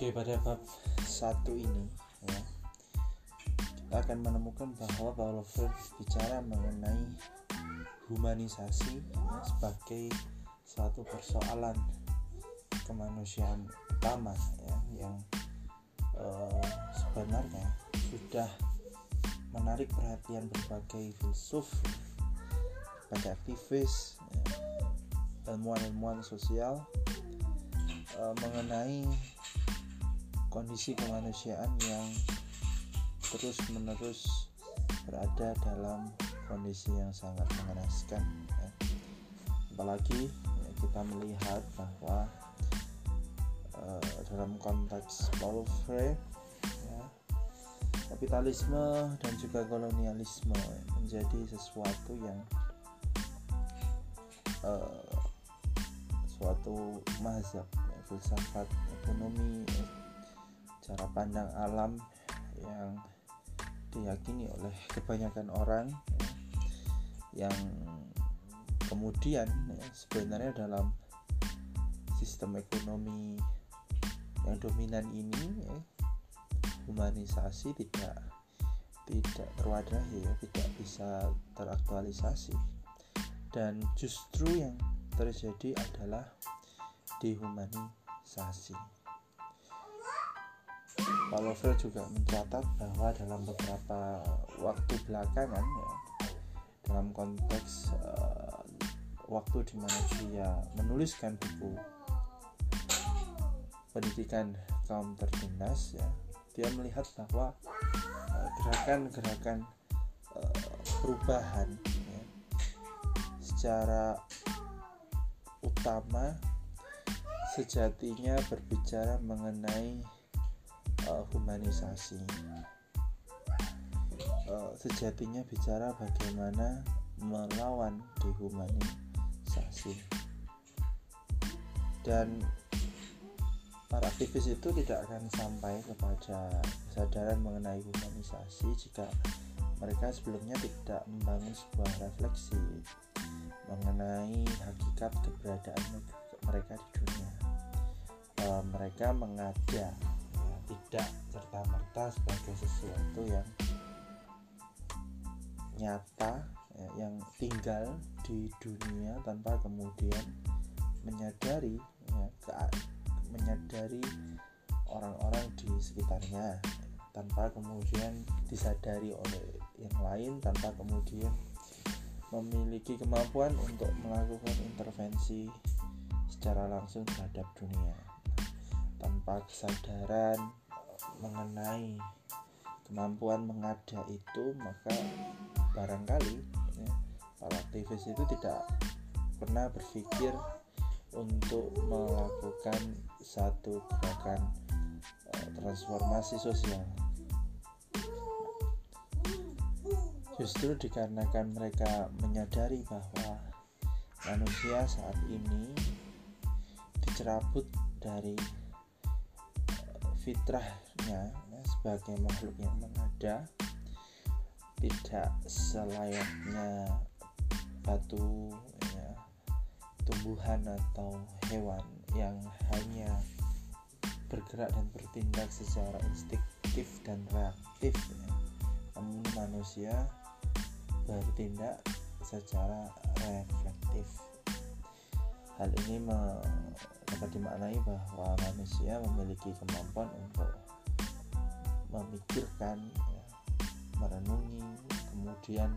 Oke, pada bab satu ini ya, kita akan menemukan bahwa Paulo Freire bicara mengenai humanisasi sebagai suatu persoalan kemanusiaan utama ya, yang eh, sebenarnya sudah menarik perhatian berbagai filsuf, berbagai aktivis, ya, ilmuwan-ilmuwan sosial eh, mengenai kondisi kemanusiaan yang terus-menerus berada dalam kondisi yang sangat mengenaskan ya. apalagi ya, kita melihat bahwa uh, dalam konteks Freire ya, kapitalisme dan juga kolonialisme menjadi sesuatu yang uh, suatu mazhab ya, filsafat ekonomi ya, cara pandang alam yang diyakini oleh kebanyakan orang ya, yang kemudian ya, sebenarnya dalam sistem ekonomi yang dominan ini ya, humanisasi tidak tidak terwadahi ya tidak bisa teraktualisasi dan justru yang terjadi adalah dehumanisasi. Paulo Freire juga mencatat bahwa dalam beberapa waktu belakangan ya, dalam konteks uh, waktu di mana dia menuliskan buku pendidikan kaum tertindas ya dia melihat bahwa gerakan-gerakan uh, uh, perubahan ya, secara utama sejatinya berbicara mengenai uh, humanisasi. Uh, sejatinya bicara bagaimana melawan dehumanisasi. Dan para aktivis itu tidak akan sampai kepada kesadaran mengenai humanisasi jika mereka sebelumnya tidak membangun sebuah refleksi mengenai hakikat keberadaan mereka di dunia. Bahwa mereka mengada tidak serta-merta sebagai sesuatu yang nyata ya, yang tinggal di dunia tanpa kemudian menyadari ya, ke, menyadari orang-orang di sekitarnya tanpa kemudian disadari oleh yang lain tanpa kemudian memiliki kemampuan untuk melakukan intervensi secara langsung terhadap dunia tanpa kesadaran mengenai kemampuan mengada itu maka barangkali ya, para aktivis itu tidak pernah berpikir untuk melakukan satu gerakan uh, transformasi sosial. Justru dikarenakan mereka menyadari bahwa manusia saat ini dicerabut dari fitrahnya ya, sebagai makhluk yang mengada tidak selayaknya batu ya, tumbuhan atau hewan yang hanya bergerak dan bertindak secara instinktif dan reaktif ya. namun manusia bertindak secara reflektif hal ini dapat dimaknai bahwa manusia memiliki kemampuan untuk memikirkan ya, merenungi kemudian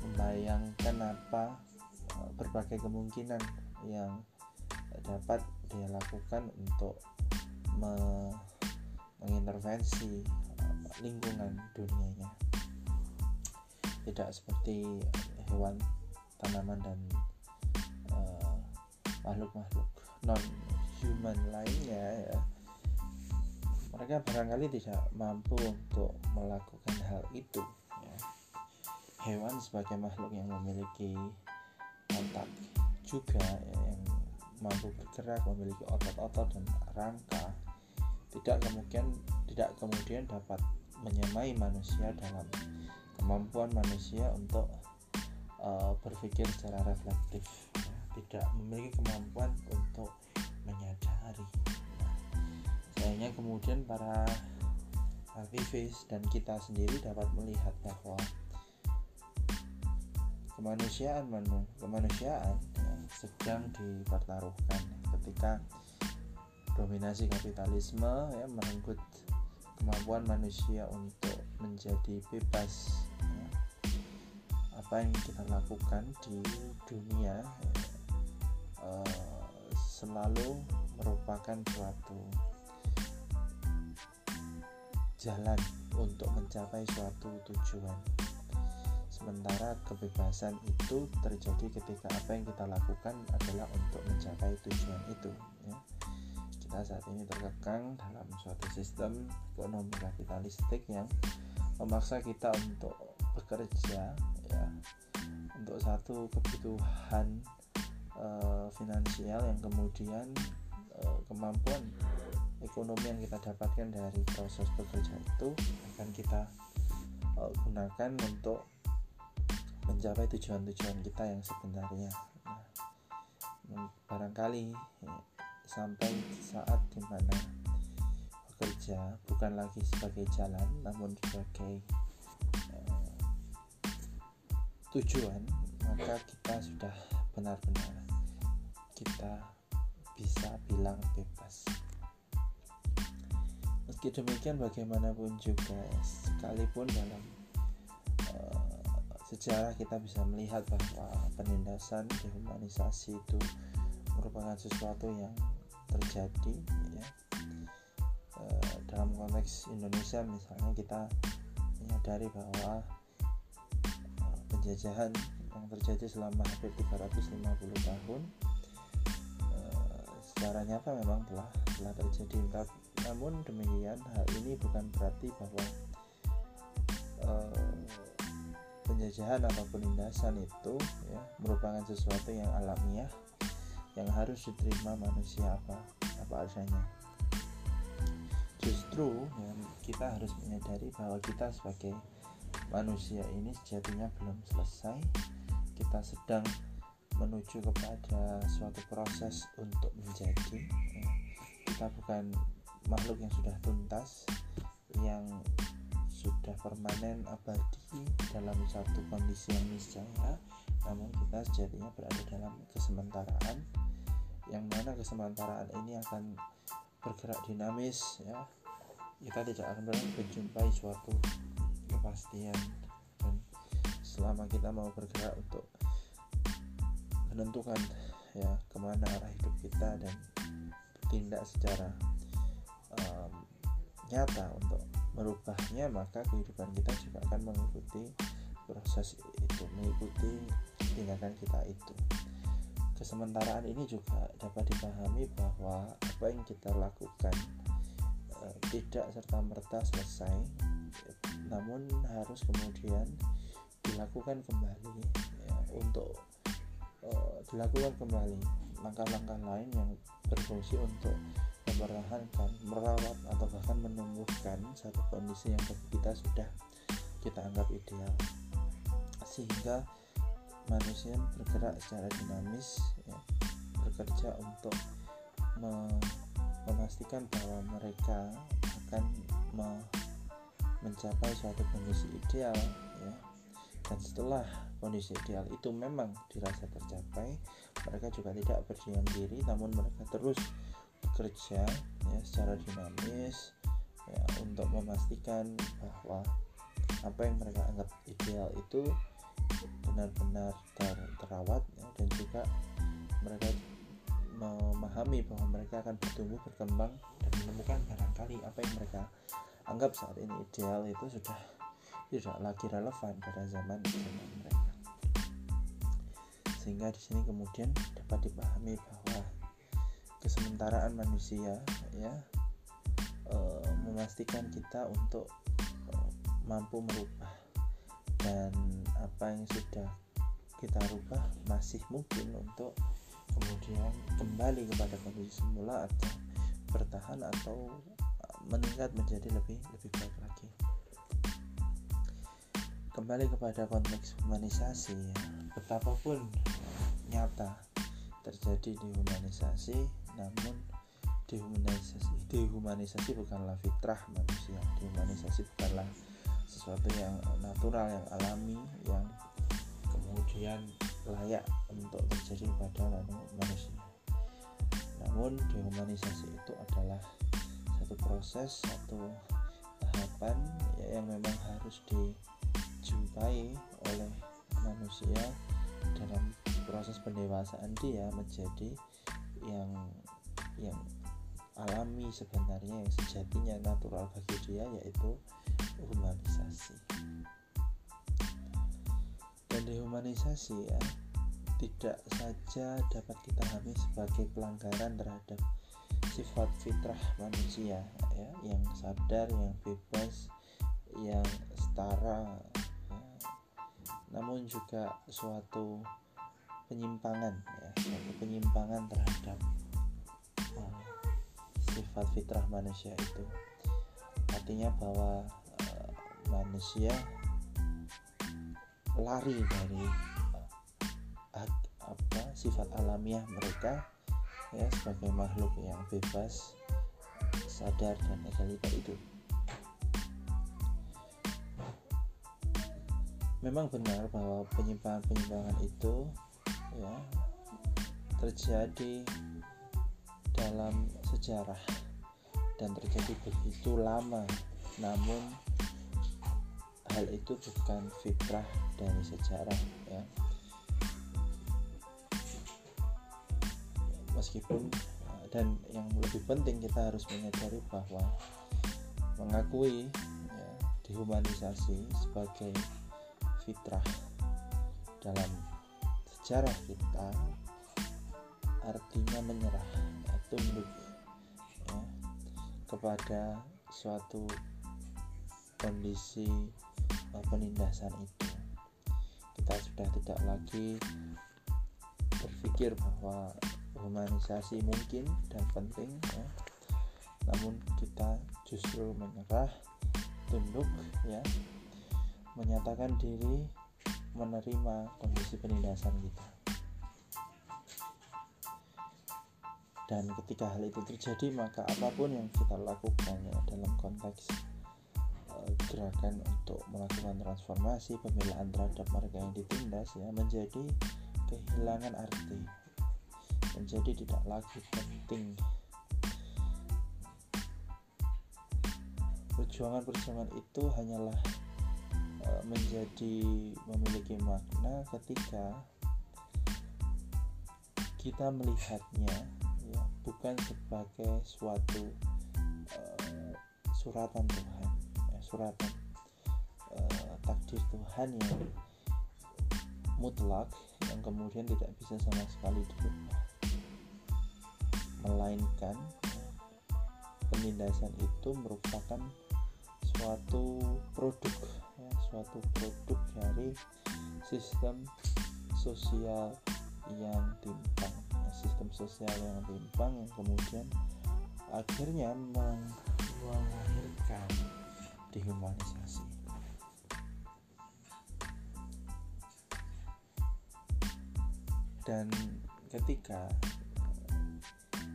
membayangkan apa e, berbagai kemungkinan yang dapat dia lakukan untuk me mengintervensi lingkungan dunianya. Tidak seperti hewan tanaman dan makhluk-makhluk non human lainnya ya. Mereka barangkali tidak mampu untuk melakukan hal itu ya. hewan sebagai makhluk yang memiliki otak juga ya, yang mampu bergerak memiliki otot-otot dan rangka. Tidak kemudian tidak kemudian dapat menyamai manusia dalam kemampuan manusia untuk uh, berpikir secara reflektif tidak memiliki kemampuan untuk menyadari nah, saya sehingga kemudian para aktivis dan kita sendiri dapat melihat bahwa kemanusiaan manu, kemanusiaan ya, sedang dipertaruhkan ketika dominasi kapitalisme ya merenggut kemampuan manusia untuk menjadi bebas ya. apa yang kita lakukan di dunia ya, selalu merupakan suatu jalan untuk mencapai suatu tujuan sementara kebebasan itu terjadi ketika apa yang kita lakukan adalah untuk mencapai tujuan itu ya. kita saat ini terkekang dalam suatu sistem ekonomi kapitalistik yang memaksa kita untuk bekerja ya untuk satu kebutuhan uh, finansial yang kemudian uh, kemampuan ekonomi yang kita dapatkan dari proses bekerja itu akan kita uh, gunakan untuk mencapai tujuan-tujuan kita yang sebenarnya. Nah, barangkali ya, sampai saat di mana bekerja bukan lagi sebagai jalan namun sebagai tujuan maka kita sudah benar-benar kita bisa bilang bebas. Meski demikian bagaimanapun juga sekalipun dalam uh, sejarah kita bisa melihat bahwa penindasan dehumanisasi itu merupakan sesuatu yang terjadi ya. Uh, dalam konteks Indonesia misalnya kita menyadari bahwa uh, penjajahan yang terjadi selama hampir 350 tahun. Secara nyata memang telah telah terjadi. Namun demikian hal ini bukan berarti bahwa uh, penjajahan atau penindasan itu ya, merupakan sesuatu yang alamiah yang harus diterima manusia apa apa adanya. Justru ya, kita harus menyadari bahwa kita sebagai manusia ini sejatinya belum selesai. Kita sedang menuju kepada suatu proses untuk menjadi ya. kita bukan makhluk yang sudah tuntas yang sudah permanen abadi dalam satu kondisi yang niscaya. Namun kita sejatinya berada dalam kesementaraan yang mana kesementaraan ini akan bergerak dinamis ya. Kita tidak akan pernah menjumpai suatu kepastian dan selama kita mau bergerak untuk menentukan ya ke mana arah hidup kita dan bertindak secara um, nyata untuk merubahnya maka kehidupan kita juga akan mengikuti proses itu mengikuti tindakan kita itu. Kesementaraan ini juga dapat dipahami bahwa apa yang kita lakukan uh, tidak serta merta selesai namun harus kemudian dilakukan kembali ya, untuk uh, dilakukan kembali langkah-langkah lain yang berfungsi untuk mempertahankan, merawat atau bahkan menumbuhkan satu kondisi yang kita sudah kita anggap ideal. Sehingga manusia bergerak secara dinamis ya, bekerja untuk me memastikan bahwa mereka akan mencapai suatu kondisi ideal ya. Dan setelah kondisi ideal itu memang dirasa tercapai mereka juga tidak berdiam diri namun mereka terus bekerja ya secara dinamis ya untuk memastikan bahwa apa yang mereka anggap ideal itu benar-benar ter terawat ya, dan juga mereka memahami bahwa mereka akan bertumbuh berkembang dan menemukan barangkali apa yang mereka anggap saat ini ideal itu sudah tidak lagi relevan pada zaman zaman mereka. Sehingga di sini kemudian dapat dipahami bahwa kesementaraan manusia ya e, memastikan kita untuk e, mampu merubah. Dan apa yang sudah kita rubah masih mungkin untuk kemudian kembali kepada kondisi semula atau bertahan atau meningkat menjadi lebih lebih baik lagi. Kembali kepada konteks humanisasi ya. Betapapun nyata terjadi di humanisasi namun dehumanisasi dehumanisasi bukanlah fitrah manusia. Dehumanisasi bukanlah sesuatu yang natural yang alami yang kemudian layak untuk terjadi pada manusia. Namun dehumanisasi itu adalah satu proses satu tahapan ya, yang memang harus dijumpai oleh manusia dalam proses pendewasaan dia menjadi yang yang alami sebenarnya yang sejatinya natural bagi dia yaitu humanisasi. Dan dehumanisasi ya tidak saja dapat kita pahami sebagai pelanggaran terhadap sifat fitrah manusia ya. Yang sadar yang bebas yang setara ya. namun juga suatu penyimpangan ya. Suatu penyimpangan terhadap uh, sifat fitrah manusia itu. Artinya bahwa uh, manusia lari dari uh, apa sifat alamiah mereka ya sebagai makhluk yang bebas sadar dan egaliter itu memang benar bahwa penyimpangan-penyimpangan itu ya terjadi dalam sejarah dan terjadi begitu lama. Namun hal itu bukan fitrah dari sejarah ya meskipun dan yang lebih penting kita harus menyadari bahwa mengakui ya, dehumanisasi sebagai fitrah dalam sejarah kita artinya menyerah tunduk ya, kepada suatu kondisi uh, penindasan itu. Kita sudah tidak lagi berpikir bahwa humanisasi mungkin dan penting ya. namun kita justru menyerah tunduk ya menyatakan diri menerima kondisi penindasan kita. Dan ketika hal itu terjadi, maka apa pun yang kita lakukan ya, dalam konteks uh, gerakan untuk melakukan transformasi, pembelaan terhadap mereka yang ditindas ya menjadi kehilangan arti, menjadi tidak lagi penting. Perjuangan-perjuangan itu hanyalah menjadi memiliki makna ketika kita melihatnya ya, bukan sebagai suatu uh, suratan Tuhan ya, suratan uh, takdir Tuhan yang mutlak yang kemudian tidak bisa sama sekali dirubah melainkan penindasan itu merupakan suatu produk ya, suatu produk dari sistem sosial yang timpang ya, sistem sosial yang timpang yang kemudian akhirnya melahirkan dehumanisasi. Dan ketika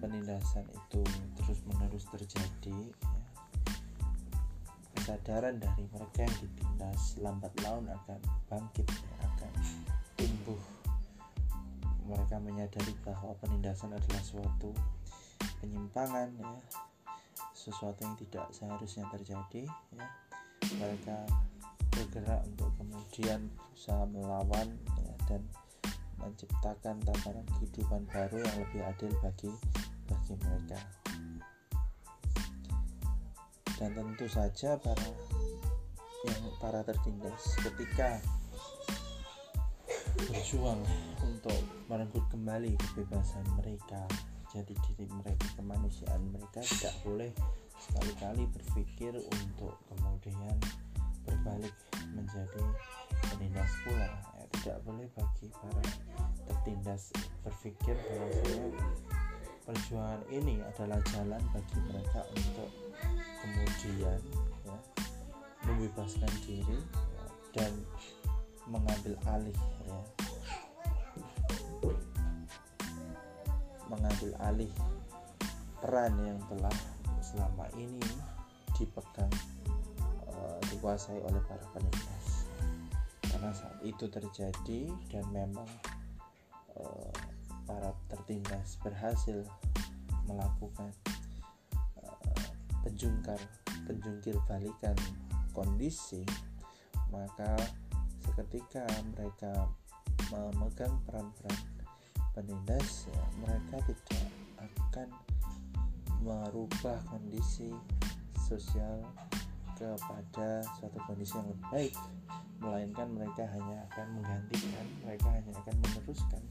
penindasan itu terus menerus terjadi kesadaran dari mereka yang ditindas lambat laun akan bangkit akan tumbuh. Mereka menyadari bahwa penindasan adalah suatu penyimpangan ya. Sesuatu yang tidak seharusnya terjadi ya. Mereka bergerak untuk kemudian berusaha melawan ya, dan menciptakan tataran kehidupan baru yang lebih adil bagi bagi mereka. Dan tentu saja para yang para tertindas ketika berjuang untuk merenggut kembali kebebasan mereka jadi diri mereka kemanusiaan mereka tidak boleh sekali-kali berpikir untuk kemudian berbalik menjadi penindas pula. Ya, tidak boleh bagi para tertindas berpikir bahwa perjuangan ini adalah jalan bagi mereka untuk kemudian ya, membebaskan diri ya, dan mengambil alih ya. Mengambil alih peran yang telah selama ini dipegang uh, dikuasai oleh para penindas karena saat itu terjadi dan memang uh, para tertindas berhasil melakukan uh, penjungkar penjungkir balikan kondisi maka seketika mereka memegang peran-peran penindas mereka tidak akan merubah kondisi sosial kepada suatu kondisi yang lebih baik. Melainkan mereka hanya akan menggantikan mereka hanya akan meneruskan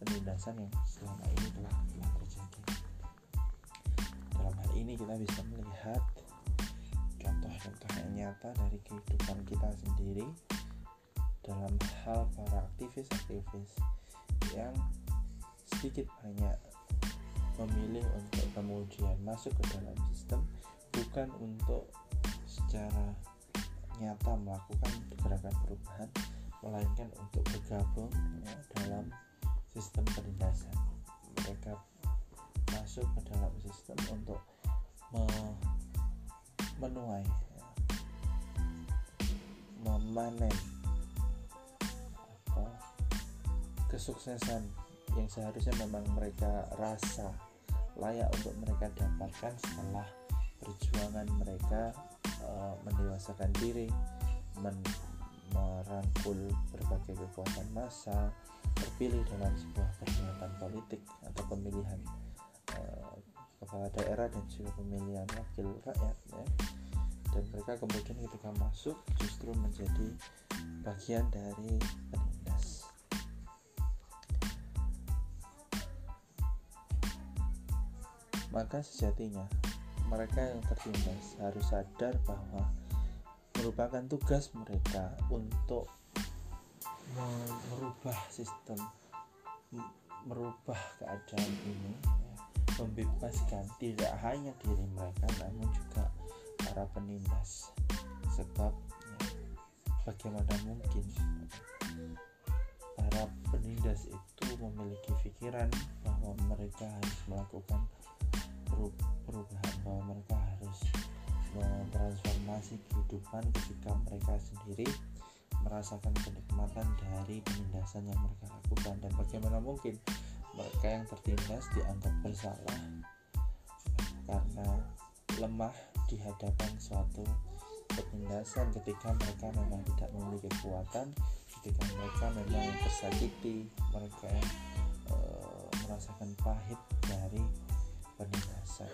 penindasan yang selama ini telah, telah terjadi ini kita bisa melihat contoh-contoh yang nyata dari kehidupan kita sendiri dalam hal para aktivis-aktivis yang sedikit banyak memilih untuk kemudian masuk ke dalam sistem bukan untuk secara nyata melakukan gerakan perubahan melainkan untuk bergabung ya, dalam sistem penindasan. Mereka masuk ke dalam sistem untuk menuai memanen apa kesuksesan yang seharusnya memang mereka rasa layak untuk mereka dapatkan setelah perjuangan mereka uh, mendewasakan diri men merangkul berbagai kekuatan massa terpilih dalam sebuah pernyataan politik atau pemilihan uh, kepala daerah dan juga pemilihan wakil rakyat ya. Dan mereka kemudian ketika masuk justru menjadi bagian dari maka sejatinya mereka yang tertindas harus sadar bahwa merupakan tugas mereka untuk merubah sistem merubah keadaan ini membebaskan tidak hanya diri mereka namun juga para penindas sebab ya, bagaimana mungkin para penindas itu memiliki pikiran bahwa mereka harus melakukan perubahan bahwa mereka harus mentransformasi kehidupan ketika mereka sendiri merasakan kenikmatan dari penindasan yang mereka lakukan? Dan bagaimana mungkin mereka yang tertindas dianggap bersalah karena lemah di hadapan suatu penindasan ketika mereka memang tidak memiliki kekuatan ketika mereka memang tersakiti mereka e, merasakan pahit dari penindasan.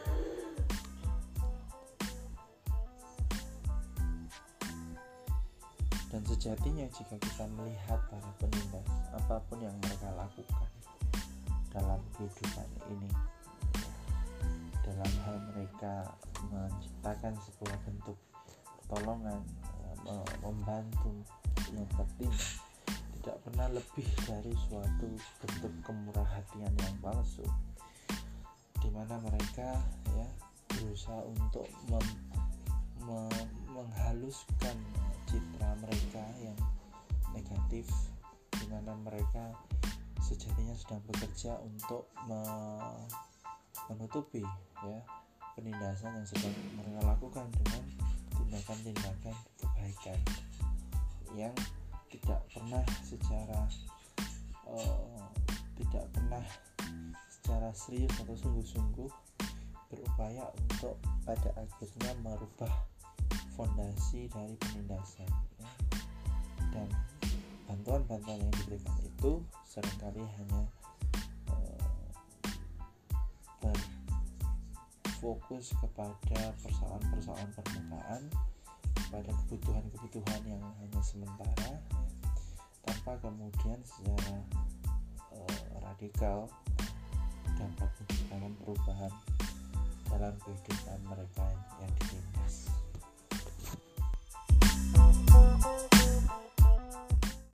Dan sejatinya jika kita melihat para penindas apa pun yang mereka lakukan dalam kehidupan ini. Dalam hal mereka menciptakan sebuah bentuk pertolongan membantu yang tidak pernah lebih dari suatu bentuk kemurah hatian yang palsu di mana mereka ya berusaha untuk mem, me, menghaluskan citra mereka yang negatif di mana mereka sejatinya sedang bekerja untuk me, menutupi ya penindasan yang sedang mereka lakukan dengan tindakan-tindakan kebaikan yang tidak pernah secara uh, tidak pernah secara serius atau sungguh-sungguh berupaya untuk pada akhirnya merubah fondasi dari penindasan ya. dan bantuan-bantuan yang diberikan itu sering kali hanya uh, berfokus kepada persoalan-persoalan permukaan pada kebutuhan-kebutuhan yang hanya sementara tanpa kemudian secara uh, radikal dapat menciptakan perubahan dalam kehidupan mereka yang ditindas.